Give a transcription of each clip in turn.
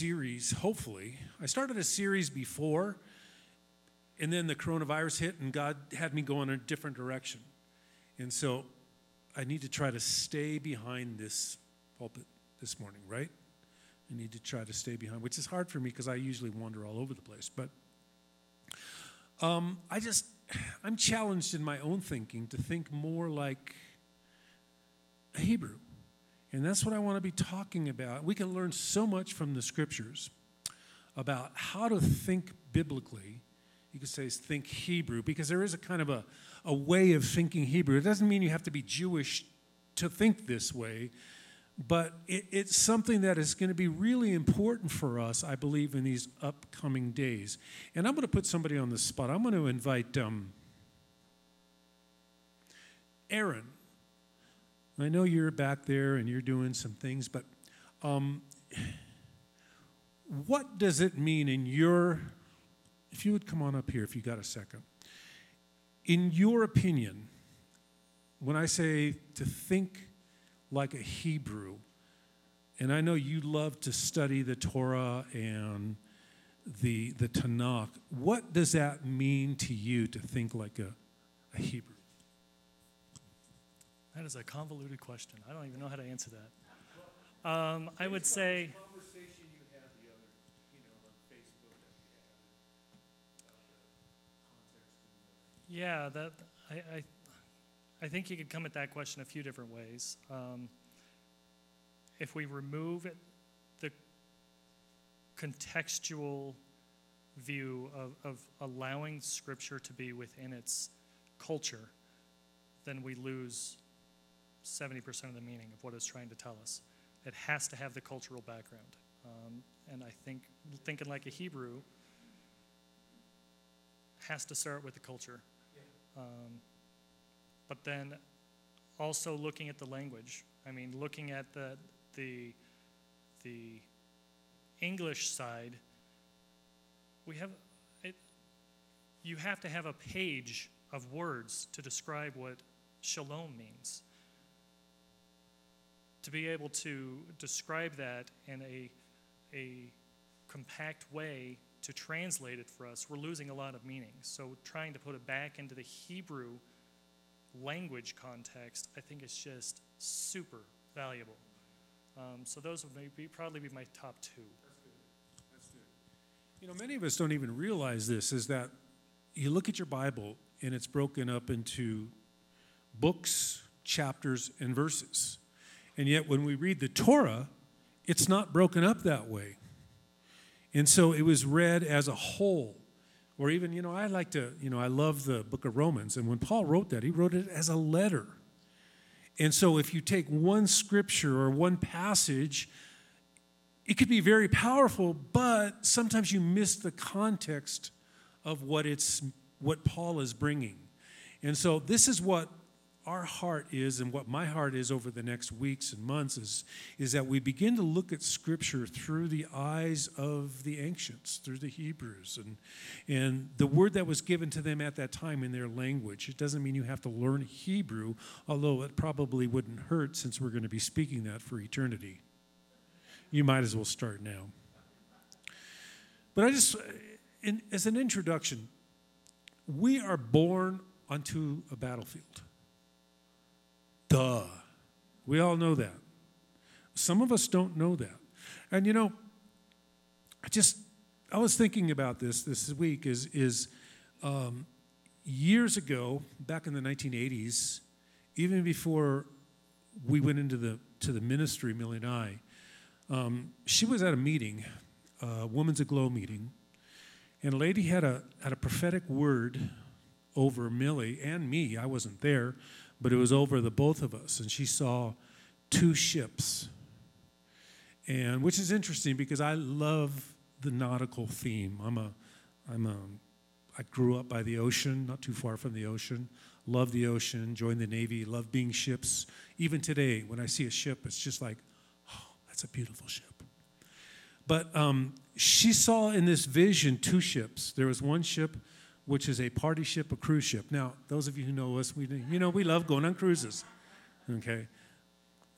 series, hopefully. I started a series before, and then the coronavirus hit, and God had me go in a different direction. And so I need to try to stay behind this pulpit this morning, right? I need to try to stay behind, which is hard for me because I usually wander all over the place. But um, I just, I'm challenged in my own thinking to think more like a Hebrew. And that's what I want to be talking about. We can learn so much from the scriptures about how to think biblically. You could say think Hebrew, because there is a kind of a, a way of thinking Hebrew. It doesn't mean you have to be Jewish to think this way, but it, it's something that is going to be really important for us, I believe, in these upcoming days. And I'm going to put somebody on the spot. I'm going to invite um, Aaron. I know you're back there and you're doing some things, but um, what does it mean in your, if you would come on up here if you got a second, in your opinion, when I say to think like a Hebrew, and I know you love to study the Torah and the, the Tanakh, what does that mean to you to think like a, a Hebrew? Is a convoluted question. I don't even know how to answer that. Um, I would say. Yeah, that I, I, I think you could come at that question a few different ways. Um, if we remove it, the contextual view of, of allowing Scripture to be within its culture, then we lose 70% of the meaning of what it's trying to tell us. It has to have the cultural background. Um, and I think thinking like a Hebrew has to start with the culture. Um, but then also looking at the language. I mean, looking at the, the, the English side, we have, it, you have to have a page of words to describe what shalom means to be able to describe that in a, a compact way to translate it for us, we're losing a lot of meaning. So trying to put it back into the Hebrew language context, I think is just super valuable. Um, so those would maybe, probably be my top two. You know, many of us don't even realize this is that you look at your Bible and it's broken up into books, chapters, and verses. And yet, when we read the Torah, it's not broken up that way. And so it was read as a whole. Or even, you know, I like to, you know, I love the book of Romans. And when Paul wrote that, he wrote it as a letter. And so if you take one scripture or one passage, it could be very powerful, but sometimes you miss the context of what it's what Paul is bringing. And so this is what our heart is and what my heart is over the next weeks and months is, is that we begin to look at Scripture through the eyes of the ancients, through the Hebrews, and, and the word that was given to them at that time in their language. It doesn't mean you have to learn Hebrew, although it probably wouldn't hurt since we're going to be speaking that for eternity. You might as well start now. But I just, in, as an introduction, we are born onto a battlefield. Duh. We all know that. Some of us don't know that. And you know, I just, I was thinking about this this week is, is um, years ago, back in the 1980s, even before we went into the, to the ministry, Millie and I, um, she was at a meeting, a Women's Aglow meeting, and a lady had a, had a prophetic word over Millie and me. I wasn't there, but it was over the both of us, and she saw two ships. And which is interesting because I love the nautical theme. I'm a, I'm a, I grew up by the ocean, not too far from the ocean. Love the ocean, joined the Navy, love being ships. Even today, when I see a ship, it's just like, oh, that's a beautiful ship. But um, she saw in this vision two ships. There was one ship which is a party ship, a cruise ship. Now, those of you who know us, we, you know we love going on cruises, okay?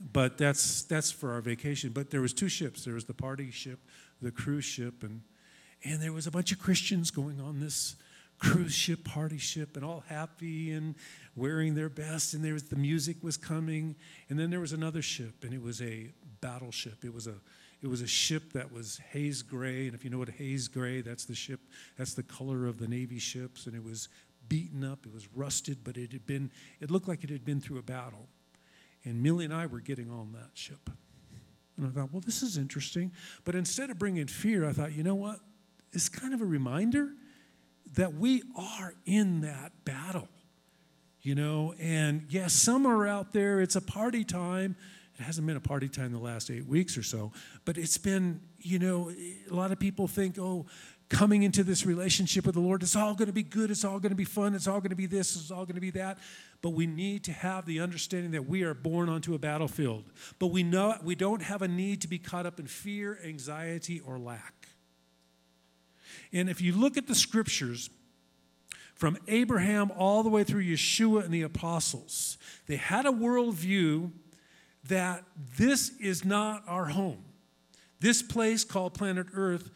But that's, that's for our vacation. But there was two ships. There was the party ship, the cruise ship, and and there was a bunch of Christians going on this cruise ship, party ship, and all happy and wearing their best, and there was the music was coming, and then there was another ship, and it was a battleship. It was a it was a ship that was haze gray, and if you know what haze gray, that's the ship, that's the color of the Navy ships, and it was beaten up, it was rusted, but it had been, it looked like it had been through a battle. And Millie and I were getting on that ship. And I thought, well, this is interesting. But instead of bringing fear, I thought, you know what? It's kind of a reminder that we are in that battle, you know. And yes, some are out there, it's a party time. It hasn't been a party time the last eight weeks or so, but it's been, you know, a lot of people think, oh, coming into this relationship with the Lord, it's all going to be good, it's all going to be fun, it's all going to be this, it's all going to be that. But we need to have the understanding that we are born onto a battlefield. But we know we don't have a need to be caught up in fear, anxiety, or lack. And if you look at the scriptures, from Abraham all the way through Yeshua and the apostles, they had a worldview that this is not our home. This place called planet Earth,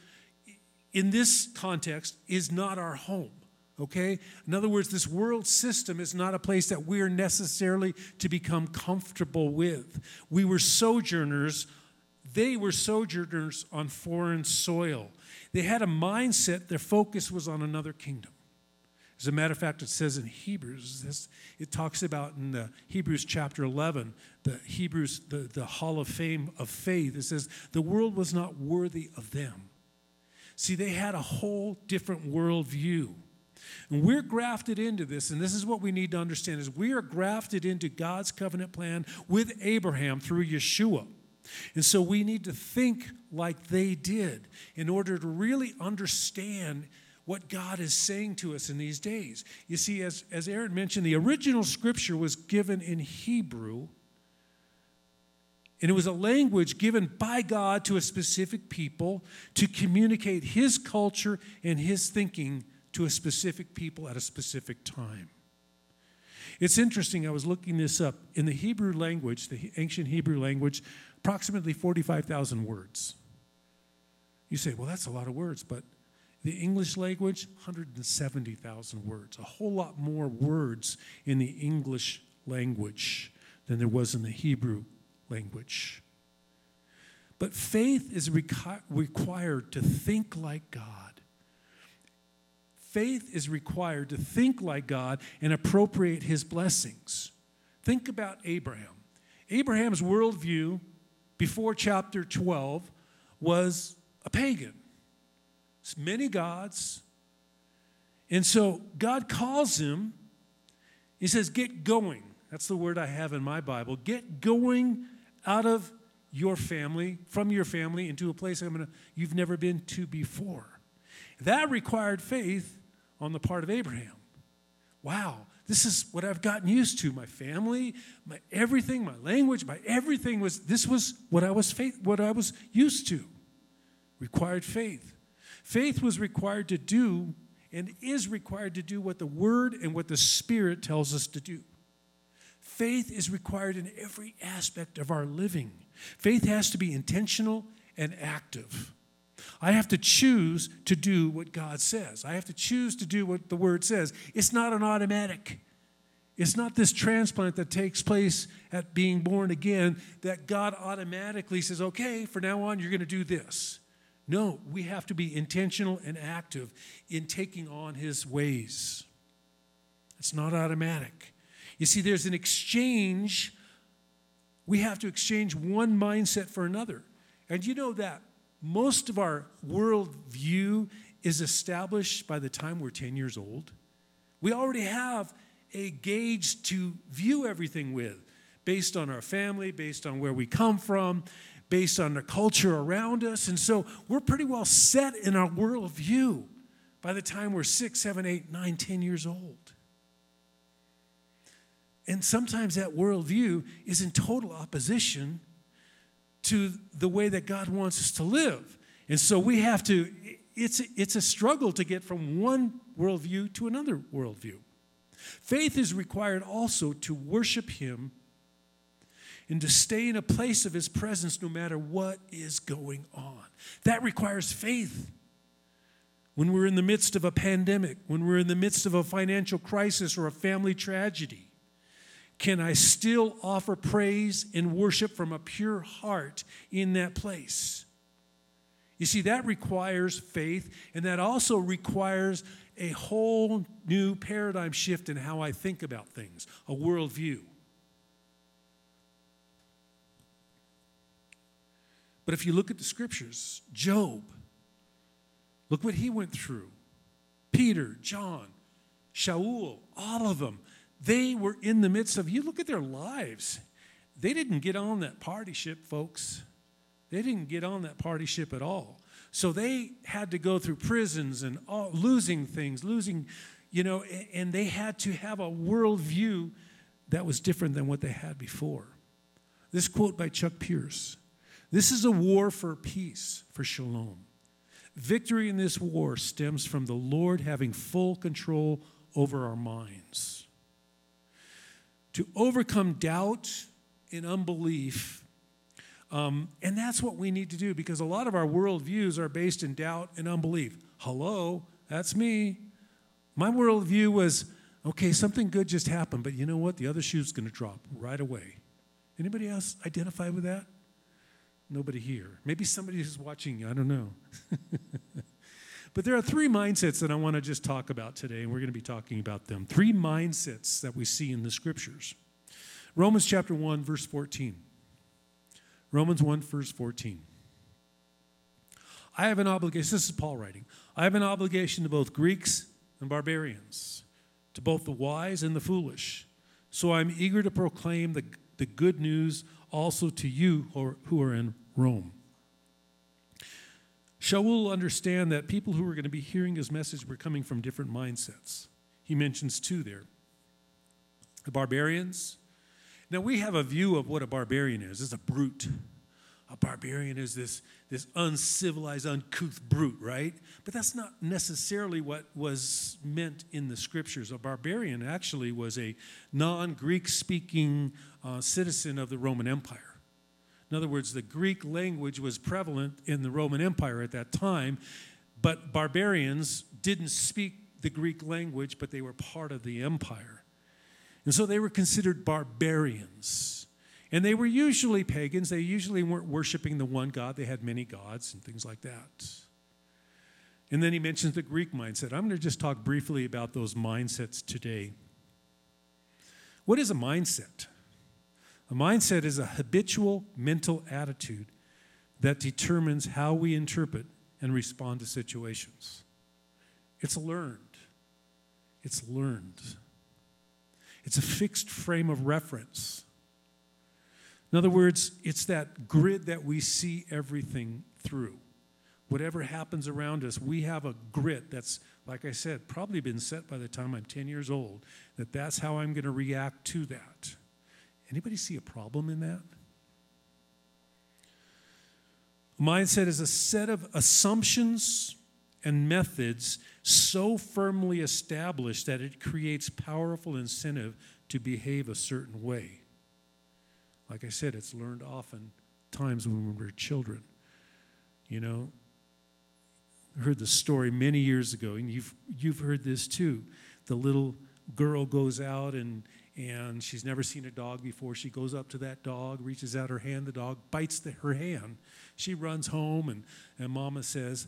in this context, is not our home. Okay? In other words, this world system is not a place that we're necessarily to become comfortable with. We were sojourners, they were sojourners on foreign soil. They had a mindset, their focus was on another kingdom. As a matter of fact, it says in Hebrews, this, it talks about in the Hebrews chapter 11, the Hebrews, the, the hall of fame of faith. It says, the world was not worthy of them. See, they had a whole different worldview. And we're grafted into this, and this is what we need to understand is we are grafted into God's covenant plan with Abraham through Yeshua. And so we need to think like they did in order to really understand what God is saying to us in these days. You see, as, as Aaron mentioned, the original scripture was given in Hebrew, and it was a language given by God to a specific people to communicate his culture and his thinking to a specific people at a specific time. It's interesting, I was looking this up. In the Hebrew language, the ancient Hebrew language, approximately 45,000 words. You say, well, that's a lot of words, but the English language, 170,000 words, a whole lot more words in the English language than there was in the Hebrew language. But faith is requ- required to think like God. Faith is required to think like God and appropriate his blessings. Think about Abraham. Abraham's worldview before chapter 12 was a pagan. Many gods. And so God calls him, he says, Get going. That's the word I have in my Bible. Get going out of your family, from your family, into a place I'm gonna, you've never been to before. That required faith on the part of Abraham. Wow, this is what I've gotten used to. My family, my everything, my language, my everything was this was what I was faith, what I was used to. Required faith. Faith was required to do and is required to do what the word and what the spirit tells us to do. Faith is required in every aspect of our living. Faith has to be intentional and active. I have to choose to do what God says. I have to choose to do what the Word says. It's not an automatic. It's not this transplant that takes place at being born again that God automatically says, okay, for now on, you're going to do this. No, we have to be intentional and active in taking on His ways. It's not automatic. You see, there's an exchange. We have to exchange one mindset for another. And you know that most of our worldview is established by the time we're 10 years old. We already have a gauge to view everything with based on our family, based on where we come from, based on the culture around us. And so we're pretty well set in our worldview by the time we're six, seven, eight, nine, ten years old. And sometimes that worldview is in total opposition to the way that God wants us to live. And so we have to, it's, it's a struggle to get from one worldview to another worldview. Faith is required also to worship Him and to stay in a place of His presence no matter what is going on. That requires faith. When we're in the midst of a pandemic, when we're in the midst of a financial crisis or a family tragedy, can I still offer praise and worship from a pure heart in that place? You see, that requires faith, and that also requires a whole new paradigm shift in how I think about things, a worldview. But if you look at the scriptures, Job, look what he went through. Peter, John, Shaul, all of them, they were in the midst of, you look at their lives. They didn't get on that party ship, folks. They didn't get on that party ship at all. So they had to go through prisons and all, losing things, losing, you know, and they had to have a worldview that was different than what they had before. This quote by Chuck Pierce this is a war for peace, for shalom. Victory in this war stems from the Lord having full control over our minds. To overcome doubt and unbelief, um, and that's what we need to do because a lot of our worldviews are based in doubt and unbelief. Hello, that's me. My worldview was okay, something good just happened, but you know what? The other shoe's going to drop right away. Anybody else identify with that? Nobody here. Maybe somebody who's watching you, I don't know. but there are three mindsets that I want to just talk about today, and we're going to be talking about them. Three mindsets that we see in the scriptures. Romans chapter 1, verse 14. Romans 1, verse 14. I have an obligation, this is Paul writing. I have an obligation to both Greeks and barbarians, to both the wise and the foolish. So I'm eager to proclaim the, the good news also to you who are in Rome. Shaul understand that people who were going to be hearing his message were coming from different mindsets. He mentions two there the barbarians. Now, we have a view of what a barbarian is it's a brute. A barbarian is this, this uncivilized, uncouth brute, right? But that's not necessarily what was meant in the scriptures. A barbarian actually was a non Greek speaking uh, citizen of the Roman Empire. In other words, the Greek language was prevalent in the Roman Empire at that time, but barbarians didn't speak the Greek language, but they were part of the empire. And so they were considered barbarians. And they were usually pagans. They usually weren't worshiping the one God, they had many gods and things like that. And then he mentions the Greek mindset. I'm going to just talk briefly about those mindsets today. What is a mindset? A mindset is a habitual mental attitude that determines how we interpret and respond to situations. It's learned. It's learned. It's a fixed frame of reference. In other words, it's that grid that we see everything through. Whatever happens around us, we have a grid that's, like I said, probably been set by the time I'm 10 years old, that that's how I'm going to react to that. Anybody see a problem in that? Mindset is a set of assumptions and methods so firmly established that it creates powerful incentive to behave a certain way. Like I said, it's learned often times when we were children. You know, I heard the story many years ago, and you've, you've heard this too. The little girl goes out and and she's never seen a dog before. She goes up to that dog, reaches out her hand, the dog bites the, her hand. She runs home, and, and mama says,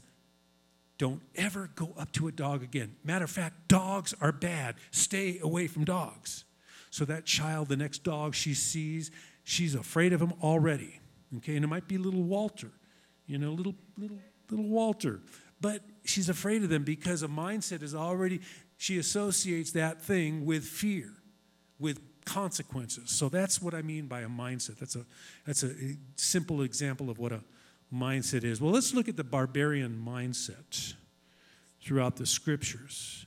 Don't ever go up to a dog again. Matter of fact, dogs are bad. Stay away from dogs. So that child, the next dog she sees, she's afraid of him already. Okay, and it might be little Walter, you know, little, little, little Walter. But she's afraid of them because a mindset is already, she associates that thing with fear with consequences. So that's what I mean by a mindset. That's a, that's a simple example of what a mindset is. Well, let's look at the barbarian mindset throughout the scriptures.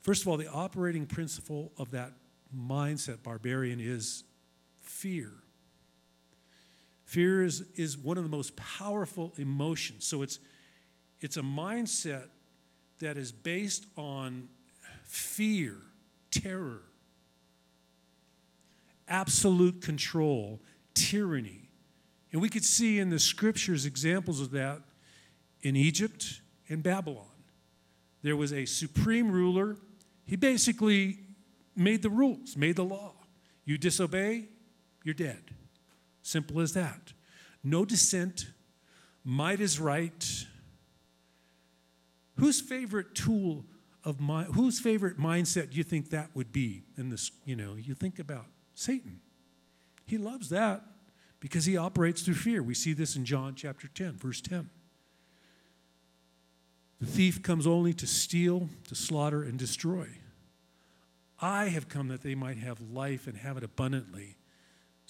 First of all, the operating principle of that mindset, barbarian, is fear. Fear is, is one of the most powerful emotions. So it's, it's a mindset that is based on fear, terror, absolute control, tyranny. And we could see in the scriptures examples of that in Egypt and Babylon. There was a supreme ruler. He basically made the rules, made the law. You disobey, you're dead. Simple as that. No dissent. Might is right. Whose favorite tool of my whose favorite mindset do you think that would be in this, you know, you think about Satan. He loves that because he operates through fear. We see this in John chapter 10, verse 10. The thief comes only to steal, to slaughter, and destroy. I have come that they might have life and have it abundantly.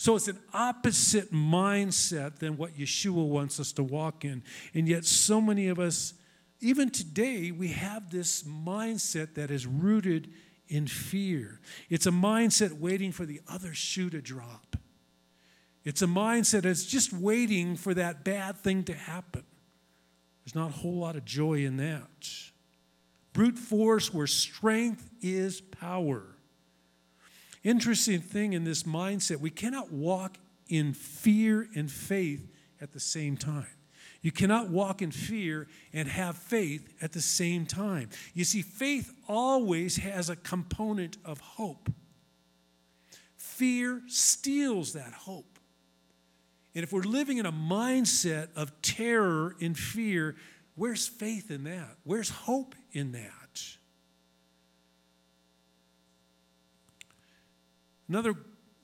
So it's an opposite mindset than what Yeshua wants us to walk in. And yet, so many of us, even today, we have this mindset that is rooted in fear. It's a mindset waiting for the other shoe to drop. It's a mindset that's just waiting for that bad thing to happen. There's not a whole lot of joy in that. Brute force where strength is power. Interesting thing in this mindset, we cannot walk in fear and faith at the same time. You cannot walk in fear and have faith at the same time. You see, faith always has a component of hope. Fear steals that hope. And if we're living in a mindset of terror and fear, where's faith in that? Where's hope in that? Another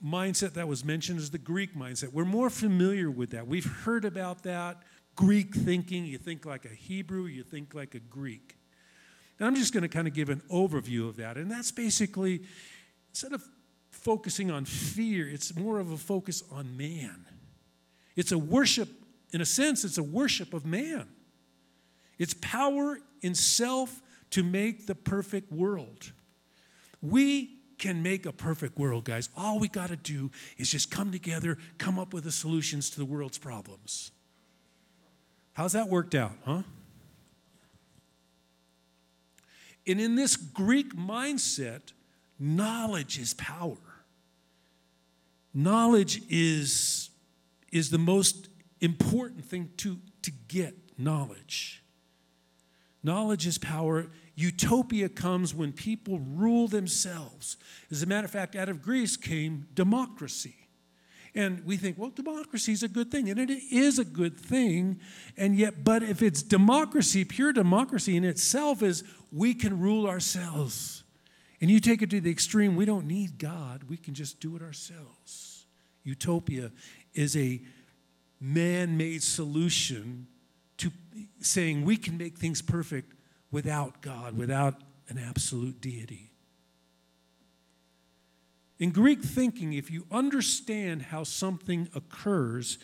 mindset that was mentioned is the Greek mindset. We're more familiar with that. We've heard about that. Greek thinking, you think like a Hebrew, you think like a Greek. And I'm just going to kind of give an overview of that. And that's basically, instead of focusing on fear, it's more of a focus on man. It's a worship, in a sense, it's a worship of man. It's power in self to make the perfect world. We can make a perfect world, guys. All we got to do is just come together, come up with the solutions to the world's problems. How's that worked out, huh? And in this Greek mindset, knowledge is power. Knowledge is is the most important thing to, to get knowledge. Knowledge is power. Utopia comes when people rule themselves. As a matter of fact, out of Greece came democracy. And we think, well, democracy is a good thing. And it is a good thing. And yet, but if it's democracy, pure democracy in itself is we can rule ourselves. And you take it to the extreme, we don't need God, we can just do it ourselves. Utopia is a man made solution to saying we can make things perfect without God, without an absolute deity. In Greek thinking, if you understand how something occurs,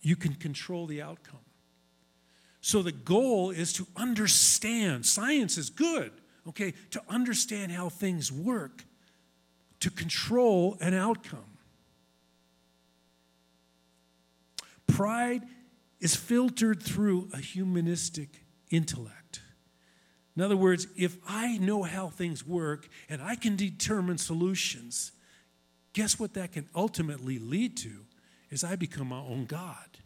you can control the outcome. So the goal is to understand. Science is good, okay, to understand how things work, to control an outcome. Pride is filtered through a humanistic intellect. In other words, if I know how things work and I can determine solutions, guess what that can ultimately lead to is I become my own God.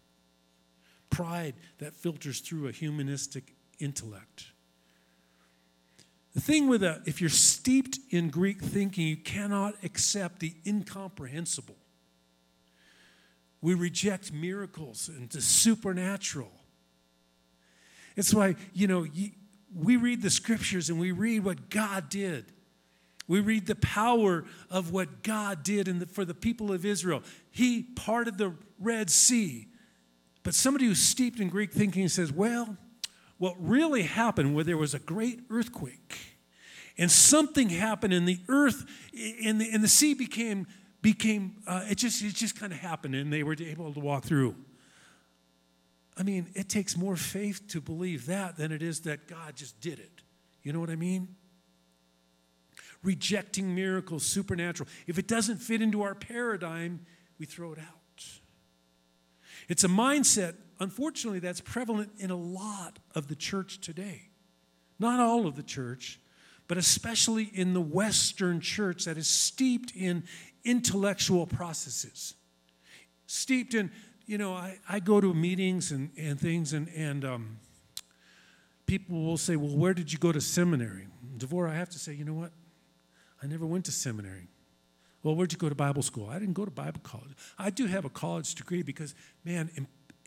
Pride that filters through a humanistic intellect. The thing with a, if you're steeped in Greek thinking, you cannot accept the incomprehensible. We reject miracles and the supernatural. It's why, you know, we read the scriptures and we read what God did. We read the power of what God did the, for the people of Israel. He parted the Red Sea. But somebody who's steeped in Greek thinking says, well, what really happened where there was a great earthquake and something happened and the earth and the, and the sea became became, uh, it just, it just kind of happened and they were able to walk through. I mean, it takes more faith to believe that than it is that God just did it. You know what I mean? Rejecting miracles, supernatural. If it doesn't fit into our paradigm, we throw it out. It's a mindset, unfortunately, that's prevalent in a lot of the church today. Not all of the church, but especially in the Western church that is steeped in intellectual processes. steeped in, you know, I, I go to meetings and, and things, and, and um, people will say, Well, where did you go to seminary? Devora, I have to say, you know what? I never went to seminary. Well, where'd you go to Bible school? I didn't go to Bible college. I do have a college degree because, man,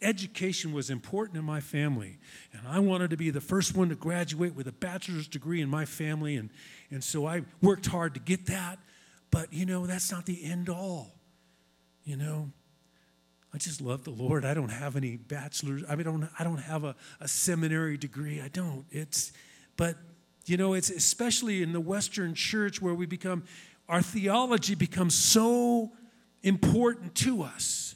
education was important in my family. And I wanted to be the first one to graduate with a bachelor's degree in my family. And, and so I worked hard to get that. But, you know, that's not the end all. You know, I just love the Lord. I don't have any bachelor's. I mean, I don't, I don't have a, a seminary degree. I don't. It's, but, you know, it's especially in the Western church where we become, our theology becomes so important to us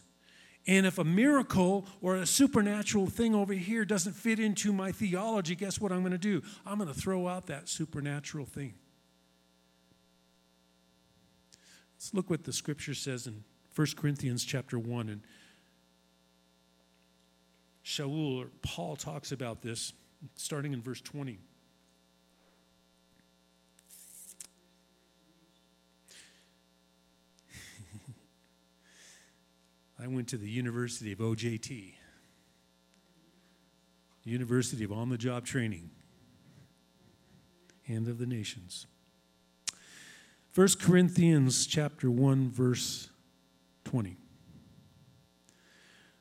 and if a miracle or a supernatural thing over here doesn't fit into my theology, guess what I'm going to do? I'm going to throw out that supernatural thing. Let's look what the scripture says in 1 Corinthians chapter 1 and Shaul or Paul talks about this starting in verse 20. I went to the University of OJT, University of On the Job Training, and of the Nations. 1 Corinthians chapter 1 verse 20.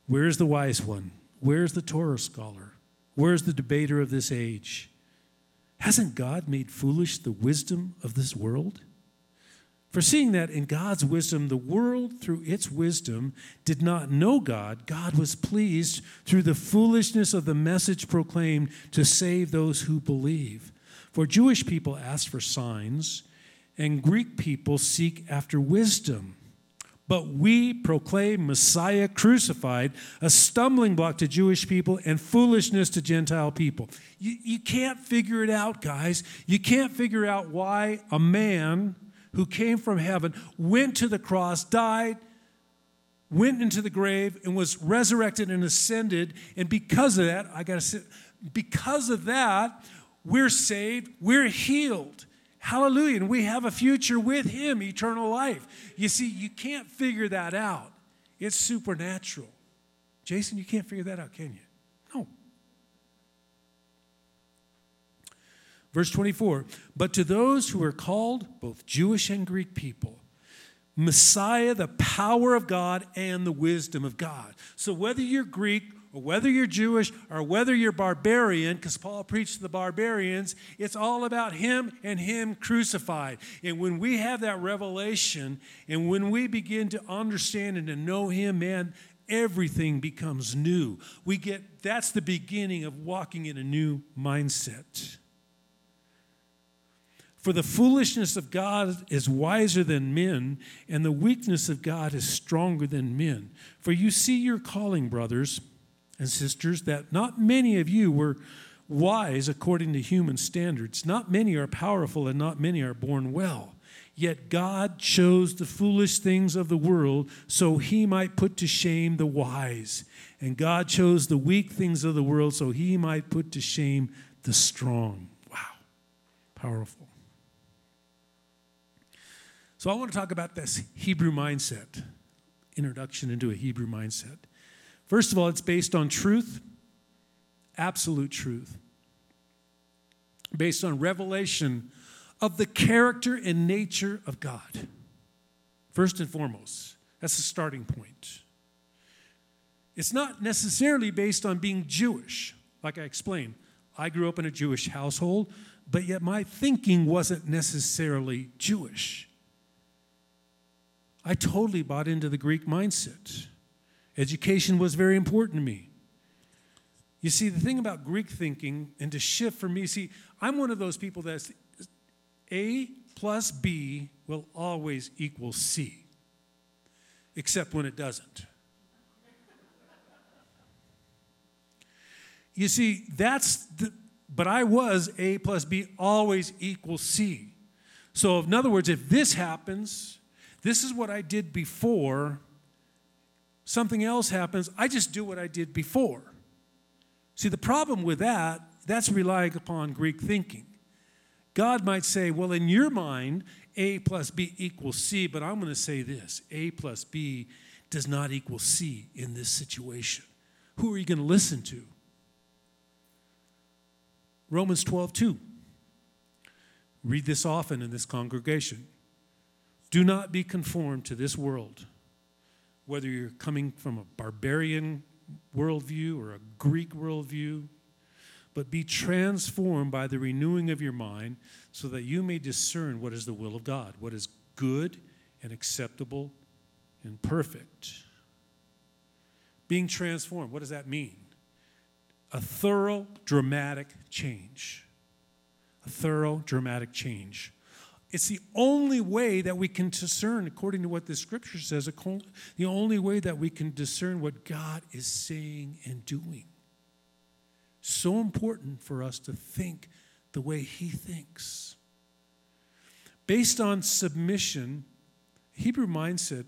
Where's the wise one? Where's the Torah scholar? Where's the debater of this age? Hasn't God made foolish the wisdom of this world? For seeing that in God's wisdom, the world through its wisdom did not know God, God was pleased through the foolishness of the message proclaimed to save those who believe. For Jewish people ask for signs, and Greek people seek after wisdom. But we proclaim Messiah crucified, a stumbling block to Jewish people and foolishness to Gentile people. You, you can't figure it out, guys. You can't figure out why a man who came from heaven, went to the cross, died, went into the grave, and was resurrected and ascended. And because of that, I got to say, because of that, we're saved, we're healed. Hallelujah. And we have a future with Him, eternal life. You see, you can't figure that out, it's supernatural. Jason, you can't figure that out, can you? No. Verse 24, but to those who are called, both Jewish and Greek people, Messiah, the power of God and the wisdom of God. So whether you're Greek whether you're Jewish or whether you're barbarian, because Paul preached to the barbarians, it's all about Him and Him crucified. And when we have that revelation and when we begin to understand and to know Him, man, everything becomes new. We get that's the beginning of walking in a new mindset. For the foolishness of God is wiser than men, and the weakness of God is stronger than men. For you see your calling, brothers and sisters, that not many of you were wise according to human standards. Not many are powerful, and not many are born well. Yet God chose the foolish things of the world so he might put to shame the wise. And God chose the weak things of the world so he might put to shame the strong. Wow, powerful. So I want to talk about this Hebrew mindset, introduction into a Hebrew mindset. First of all, it's based on truth, absolute truth, based on revelation of the character and nature of God. First and foremost, that's the starting point. It's not necessarily based on being Jewish, like I explained. I grew up in a Jewish household, but yet my thinking wasn't necessarily Jewish. I totally bought into the Greek mindset. Education was very important to me. You see, the thing about Greek thinking and to shift for me, see, I'm one of those people that's A plus B will always equal C, except when it doesn't. You see, that's the, but I was A plus B always equals C. So, in other words, if this happens, this is what I did before. Something else happens. I just do what I did before. See, the problem with that, that's relying upon Greek thinking. God might say, well, in your mind, A plus B equals C, but I'm going to say this A plus B does not equal C in this situation. Who are you going to listen to? Romans 12, 2. Read this often in this congregation. Do not be conformed to this world, whether you're coming from a barbarian worldview or a Greek worldview, but be transformed by the renewing of your mind so that you may discern what is the will of God, what is good and acceptable and perfect. Being transformed, what does that mean? A thorough, dramatic change. A thorough, dramatic change. It's the only way that we can discern, according to what the scripture says, the only way that we can discern what God is saying and doing. So important for us to think the way He thinks. Based on submission, Hebrew mindset,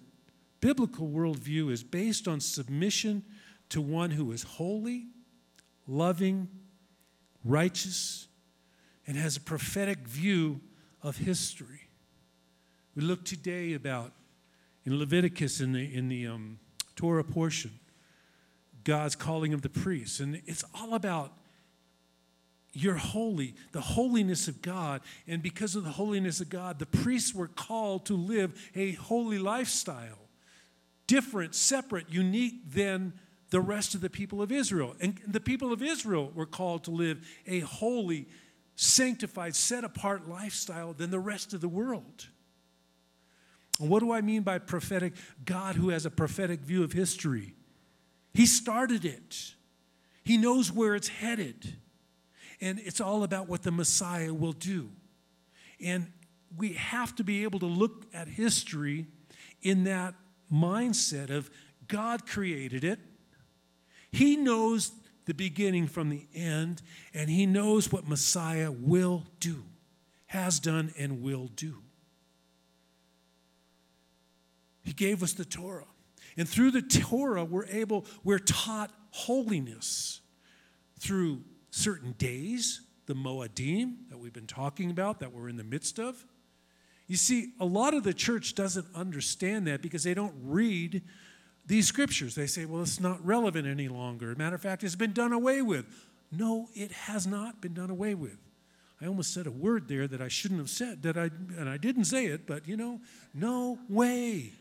biblical worldview is based on submission to one who is holy, loving, righteous, and has a prophetic view of history. We look today about in Leviticus in the, in the um, Torah portion, God's calling of the priests. And it's all about you're holy, the holiness of God. And because of the holiness of God, the priests were called to live a holy lifestyle, different, separate, unique than the rest of the people of Israel. And the people of Israel were called to live a holy, sanctified, set apart lifestyle than the rest of the world. What do I mean by prophetic? God who has a prophetic view of history. He started it, He knows where it's headed. And it's all about what the Messiah will do. And we have to be able to look at history in that mindset of God created it. He knows the beginning from the end, and He knows what Messiah will do, has done, and will do. He gave us the Torah. And through the Torah, we're able, we're taught holiness through certain days, the Moedim that we've been talking about, that we're in the midst of. You see, a lot of the church doesn't understand that because they don't read these scriptures. They say, well, it's not relevant any longer. Matter of fact, it's been done away with. No, it has not been done away with. I almost said a word there that I shouldn't have said, that I, and I didn't say it, but you know, no way.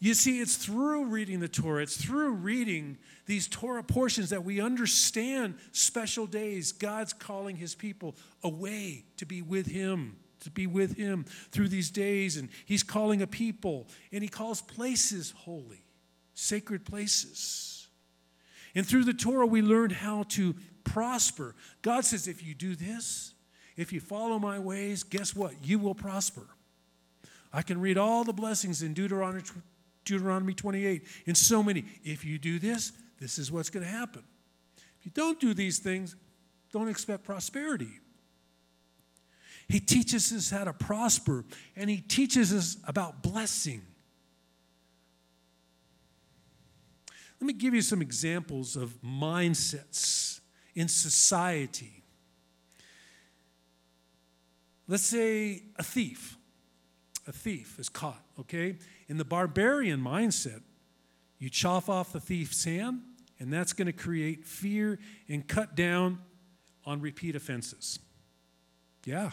You see, it's through reading the Torah, it's through reading these Torah portions that we understand special days, God's calling his people away to be with him, to be with him through these days. And he's calling a people, and he calls places holy, sacred places. And through the Torah, we learn how to prosper. God says, if you do this, if you follow my ways, guess what? You will prosper. I can read all the blessings in Deuteronomy Deuteronomy 28, and so many. If you do this, this is what's going to happen. If you don't do these things, don't expect prosperity. He teaches us how to prosper, and he teaches us about blessing. Let me give you some examples of mindsets in society. Let's say a thief. A thief is caught, okay? In the barbarian mindset, you chop off the thief's hand, and that's going to create fear and cut down on repeat offenses. Yeah,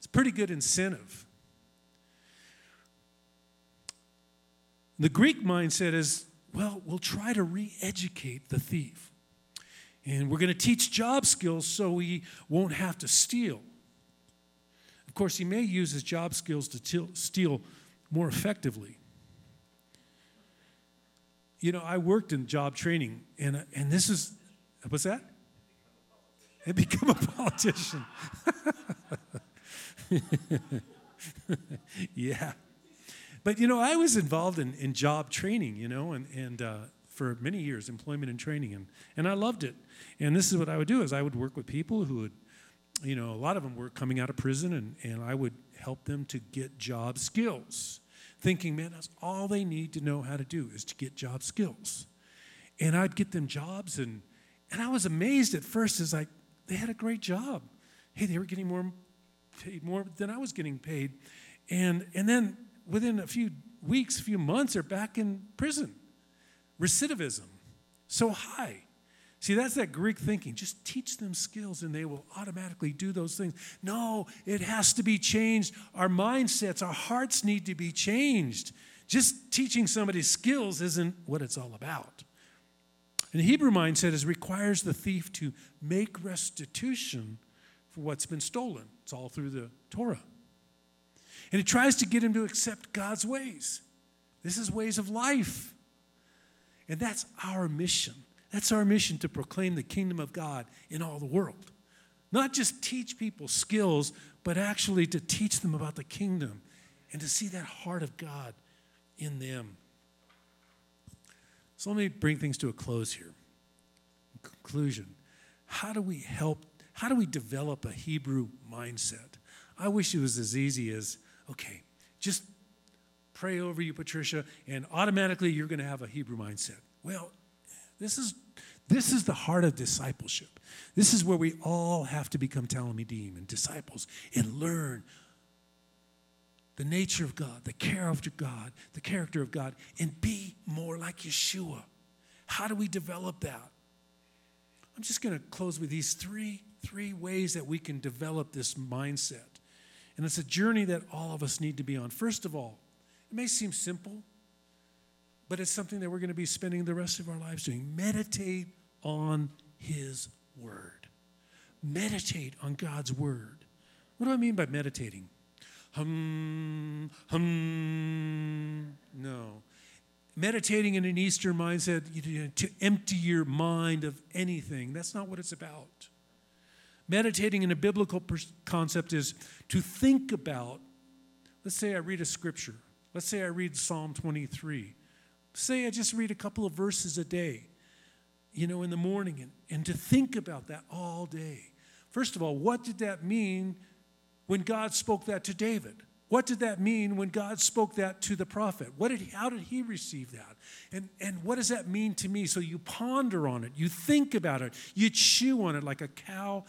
it's a pretty good incentive. The Greek mindset is well, we'll try to re educate the thief. And we're going to teach job skills so he won't have to steal. Of course, he may use his job skills to steal more effectively. You know, I worked in job training, and, and this is, what's that? And become a politician. yeah. But, you know, I was involved in, in job training, you know, and, and uh, for many years, employment and training, and, and I loved it. And this is what I would do is I would work with people who would, you know, a lot of them were coming out of prison, and, and I would help them to get job skills, thinking, man, that's all they need to know how to do is to get job skills. And I'd get them jobs, and, and I was amazed at first as like, they had a great job. Hey, they were getting more paid more than I was getting paid. And, and then within a few weeks, a few months, they're back in prison. Recidivism, so high. See, that's that Greek thinking. Just teach them skills and they will automatically do those things. No, it has to be changed. Our mindsets, our hearts need to be changed. Just teaching somebody skills isn't what it's all about. And the Hebrew mindset is requires the thief to make restitution for what's been stolen. It's all through the Torah. And it tries to get him to accept God's ways. This is ways of life. And that's our mission. That's our mission to proclaim the kingdom of God in all the world. Not just teach people skills, but actually to teach them about the kingdom and to see that heart of God in them. So let me bring things to a close here. In conclusion, how do we help? How do we develop a Hebrew mindset? I wish it was as easy as, okay, just pray over you, Patricia, and automatically you're going to have a Hebrew mindset. Well, this is this is the heart of discipleship. This is where we all have to become talmidim and disciples and learn the nature of God, the care of God, the character of God, and be more like Yeshua. How do we develop that? I'm just going to close with these three, three ways that we can develop this mindset. And it's a journey that all of us need to be on. First of all, it may seem simple, but it's something that we're going to be spending the rest of our lives doing. Meditate on His Word. Meditate on God's Word. What do I mean by meditating? hum, hum. No. Meditating in an Eastern mindset, you know, to empty your mind of anything, that's not what it's about. Meditating in a biblical concept is to think about, let's say I read a scripture. Let's say I read Psalm 23. Say I just read a couple of verses a day, you know, in the morning, and, and to think about that all day. First of all, what did that mean when God spoke that to David? What did that mean when God spoke that to the prophet? What did he, how did he receive that? And, and what does that mean to me? So you ponder on it, you think about it, you chew on it like a cow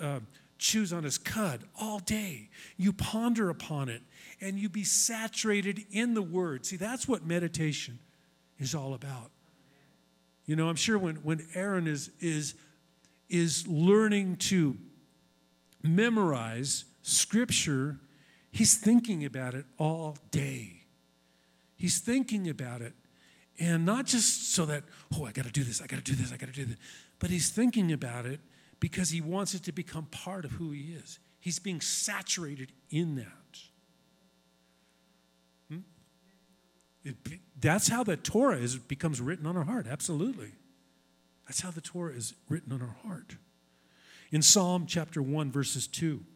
uh, chews on his cud all day. You ponder upon it and you be saturated in the word. See, that's what meditation is all about. You know, I'm sure when, when Aaron is, is, is learning to memorize Scripture, he's thinking about it all day. He's thinking about it. And not just so that, oh, I got to do this, I got to do this, I got to do this, but he's thinking about it because he wants it to become part of who he is. He's being saturated in that. Hmm? It, that's how the Torah is, becomes written on our heart, absolutely. That's how the Torah is written on our heart. In Psalm chapter 1, verses 2 and 3.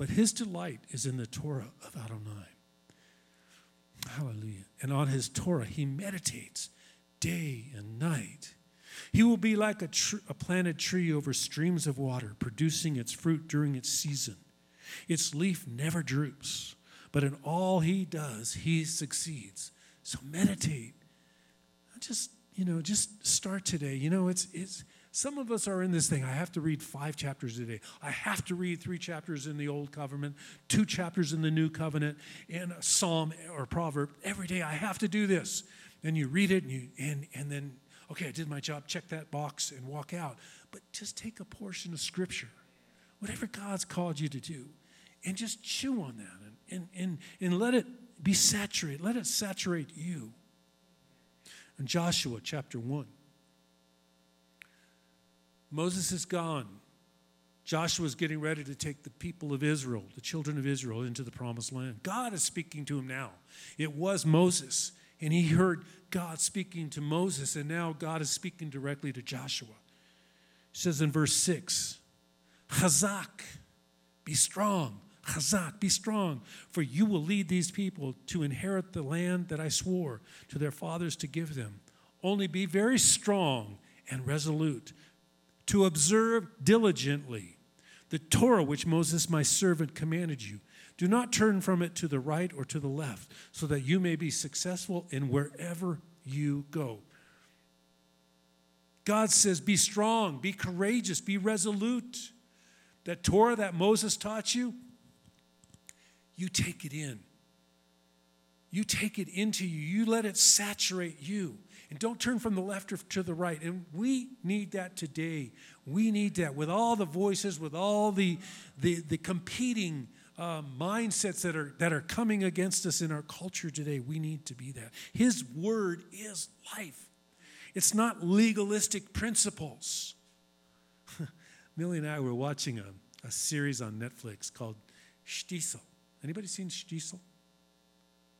But his delight is in the Torah of Adonai. Hallelujah. And on his Torah, he meditates day and night. He will be like a, tr- a planted tree over streams of water, producing its fruit during its season. Its leaf never droops, but in all he does, he succeeds. So meditate. Just, you know, just start today. You know, it's, it's, some of us are in this thing. I have to read five chapters a day. I have to read three chapters in the Old Covenant, two chapters in the New Covenant, and a psalm or proverb every day. I have to do this. And you read it, and, you, and, and then, okay, I did my job, check that box, and walk out. But just take a portion of Scripture, whatever God's called you to do, and just chew on that and, and, and, and let it be saturated. Let it saturate you. In Joshua chapter 1. Moses is gone. Joshua is getting ready to take the people of Israel, the children of Israel, into the promised land. God is speaking to him now. It was Moses, and he heard God speaking to Moses, and now God is speaking directly to Joshua. He says in verse 6 Chazak, be strong. Chazak, be strong, for you will lead these people to inherit the land that I swore to their fathers to give them. Only be very strong and resolute to observe diligently the Torah which Moses my servant commanded you. Do not turn from it to the right or to the left, so that you may be successful in wherever you go. God says, Be strong, be courageous, be resolute. That Torah that Moses taught you, you take it in. You take it into you, you let it saturate you. And don't turn from the left or to the right. And we need that today. We need that with all the voices, with all the, the, the competing uh, mindsets that are, that are coming against us in our culture today. We need to be that. His word is life, it's not legalistic principles. Millie and I were watching a, a series on Netflix called Shtisel. Anybody seen Shtisel?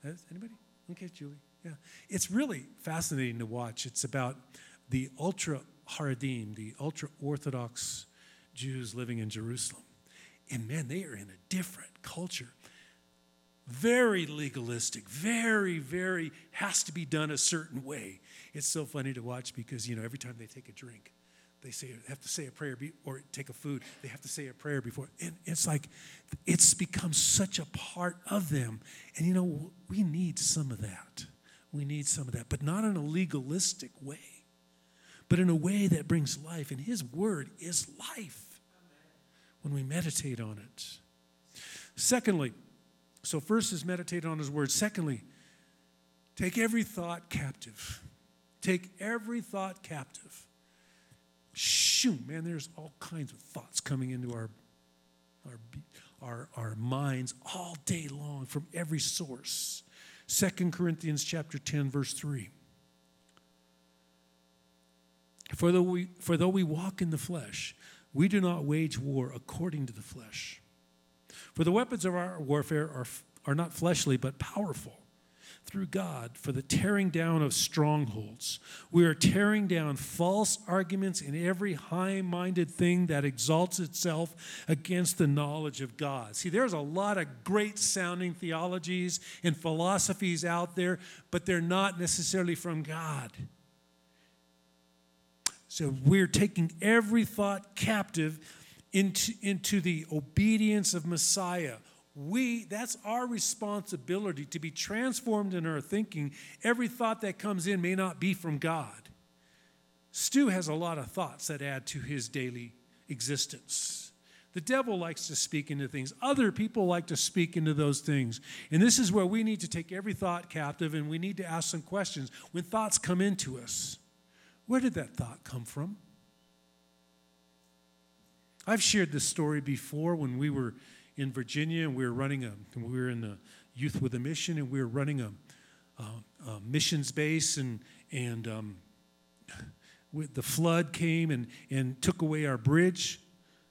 Has anybody? Okay, Julie. Yeah. It's really fascinating to watch. It's about the ultra Haredim, the ultra Orthodox Jews living in Jerusalem. And man, they are in a different culture. Very legalistic, very, very has to be done a certain way. It's so funny to watch because, you know, every time they take a drink, they say they have to say a prayer be, or take a food. They have to say a prayer before. And it's like it's become such a part of them. And you know, we need some of that. We need some of that, but not in a legalistic way, but in a way that brings life. And His Word is life when we meditate on it. Secondly, so first is meditate on His Word. Secondly, take every thought captive. Take every thought captive shoo, man, there's all kinds of thoughts coming into our, our, our, our minds all day long from every source. 2 Corinthians chapter 10, verse 3. For though, we, for though we walk in the flesh, we do not wage war according to the flesh. For the weapons of our warfare are, are not fleshly, but powerful through God for the tearing down of strongholds. We are tearing down false arguments and every high minded thing that exalts itself against the knowledge of God. See, there's a lot of great sounding theologies and philosophies out there, but they're not necessarily from God. So we're taking every thought captive into, into the obedience of Messiah we that's our responsibility to be transformed in our thinking. Every thought that comes in may not be from god. Stu has a lot of thoughts that add to his daily existence. The devil likes to speak into things. Other people like to speak into those things. And this is where we need to take every thought captive and we need to ask some questions. When thoughts come into us where did that thought come from? I've shared this story before when we were in Virginia, and we were running a, we were in the Youth with a Mission, and we were running a, a, a missions base, and and um, the flood came and and took away our bridge.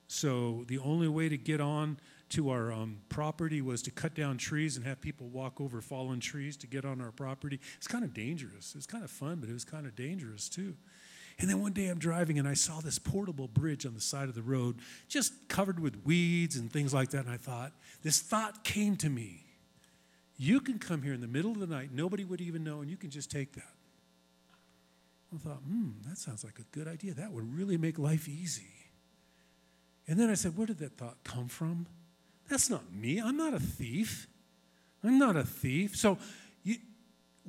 So the only way to get on to our um, property was to cut down trees and have people walk over fallen trees to get on our property. It's kind of dangerous. It's kind of fun, but it was kind of dangerous too. And then one day I'm driving and I saw this portable bridge on the side of the road, just covered with weeds and things like that. And I thought, this thought came to me. You can come here in the middle of the night, nobody would even know, and you can just take that. I thought, hmm, that sounds like a good idea. That would really make life easy. And then I said, where did that thought come from? That's not me. I'm not a thief. I'm not a thief. So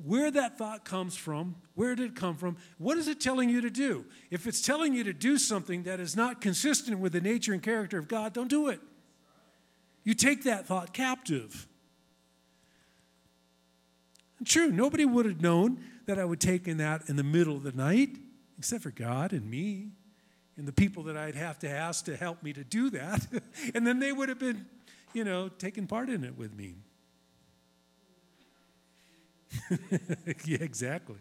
where that thought comes from, where did it come from, what is it telling you to do? If it's telling you to do something that is not consistent with the nature and character of God, don't do it. You take that thought captive. True, nobody would have known that I would take in that in the middle of the night, except for God and me and the people that I'd have to ask to help me to do that. and then they would have been, you know, taking part in it with me. yeah, exactly.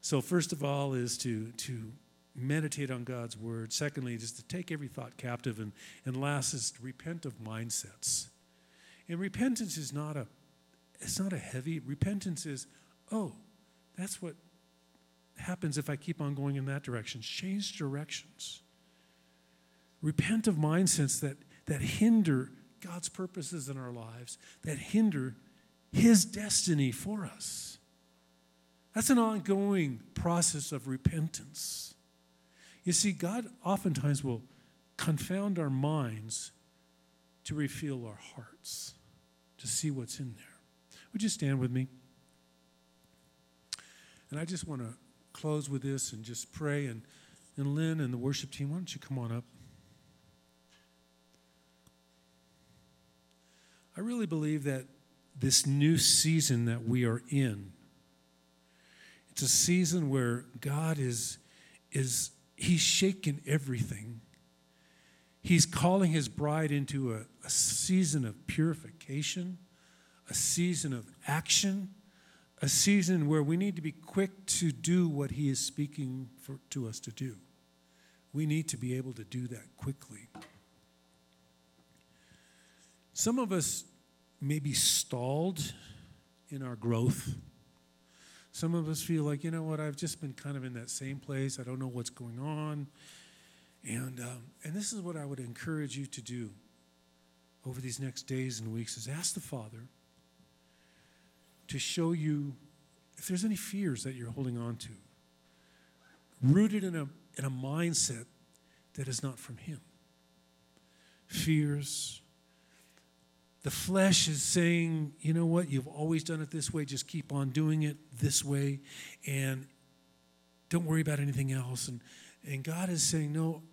So, first of all, is to, to meditate on God's word. Secondly, is to take every thought captive. And, and last is to repent of mindsets. And repentance is not a it's not a heavy repentance is, oh, that's what happens if I keep on going in that direction. Change directions. Repent of mindsets that, that hinder God's purposes in our lives, that hinder his destiny for us. That's an ongoing process of repentance. You see, God oftentimes will confound our minds to reveal our hearts, to see what's in there. Would you stand with me? And I just want to close with this and just pray. And, and Lynn and the worship team, why don't you come on up? I really believe that this new season that we are in. It's a season where God is, is He's shaken everything. He's calling His bride into a, a season of purification, a season of action, a season where we need to be quick to do what He is speaking for, to us to do. We need to be able to do that quickly. Some of us may be stalled in our growth. Some of us feel like, you know what, I've just been kind of in that same place. I don't know what's going on. And, um, and this is what I would encourage you to do over these next days and weeks is ask the Father to show you if there's any fears that you're holding on to, rooted in a, in a mindset that is not from Him. Fears, the flesh is saying, you know what, you've always done it this way, just keep on doing it this way, and don't worry about anything else. And, and God is saying, no,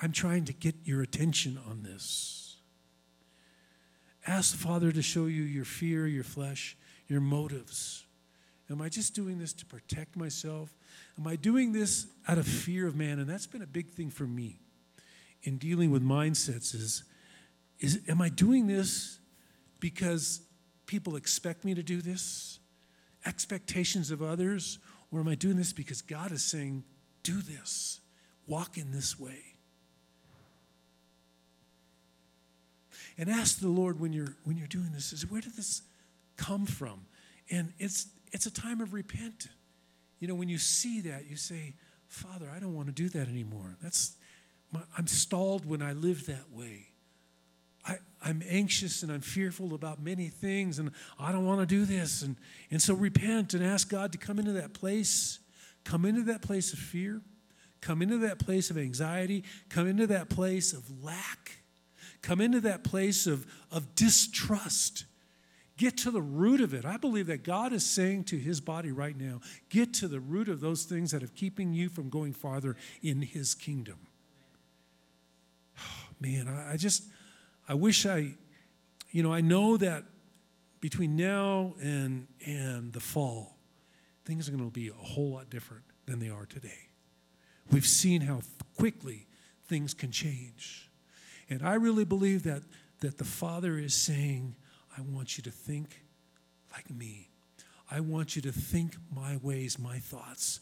I'm trying to get your attention on this. Ask the Father to show you your fear, your flesh, your motives. Am I just doing this to protect myself? Am I doing this out of fear of man? And that's been a big thing for me in dealing with mindsets is, is am I doing this because people expect me to do this, expectations of others, or am I doing this because God is saying, do this, walk in this way? And ask the Lord when you're when you're doing this, is where did this come from? And it's it's a time of repent. You know, when you see that, you say, Father, I don't want to do that anymore. That's my, I'm stalled when I live that way. I, I'm anxious and I'm fearful about many things, and I don't want to do this. And, and so repent and ask God to come into that place, come into that place of fear, come into that place of anxiety, come into that place of lack, come into that place of, of distrust. Get to the root of it. I believe that God is saying to his body right now, get to the root of those things that are keeping you from going farther in his kingdom. Man, I, I just I wish I, you know, I know that between now and, and the fall, things are going to be a whole lot different than they are today. We've seen how quickly things can change. And I really believe that, that the Father is saying, I want you to think like me. I want you to think my ways, my thoughts.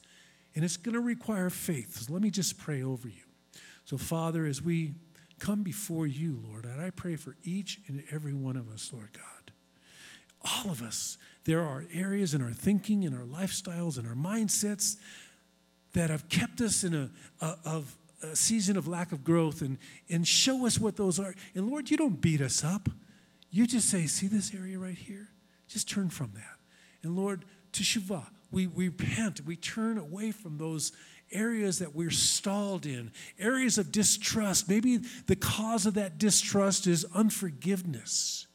And it's going to require faith. So let me just pray over you. So, Father, as we come before you, Lord. And I pray for each and every one of us, Lord God. All of us. There are areas in our thinking, in our lifestyles, in our mindsets that have kept us in a, a, of a season of lack of growth and, and show us what those are. And Lord, you don't beat us up. You just say, see this area right here? Just turn from that. And Lord, teshuvah, we, we repent, we turn away from those areas that we're stalled in, areas of distrust. Maybe the cause of that distrust is unforgiveness,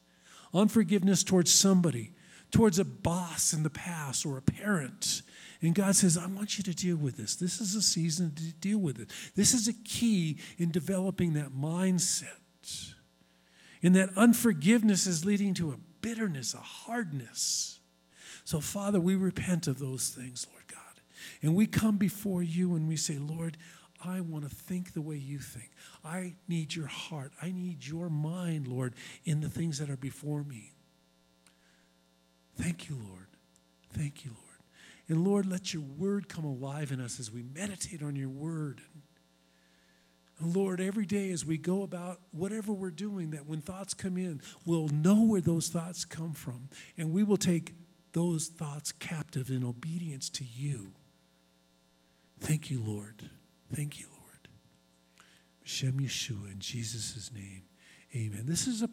unforgiveness towards somebody, towards a boss in the past or a parent. And God says, I want you to deal with this. This is a season to deal with it. This is a key in developing that mindset. And that unforgiveness is leading to a bitterness, a hardness. So, Father, we repent of those things, Lord. And we come before you and we say, Lord, I want to think the way you think. I need your heart. I need your mind, Lord, in the things that are before me. Thank you, Lord. Thank you, Lord. And Lord, let your word come alive in us as we meditate on your word. And Lord, every day as we go about whatever we're doing, that when thoughts come in, we'll know where those thoughts come from. And we will take those thoughts captive in obedience to you. Thank you, Lord. Thank you, Lord. Shem Yeshua, in Jesus' name, amen. This is a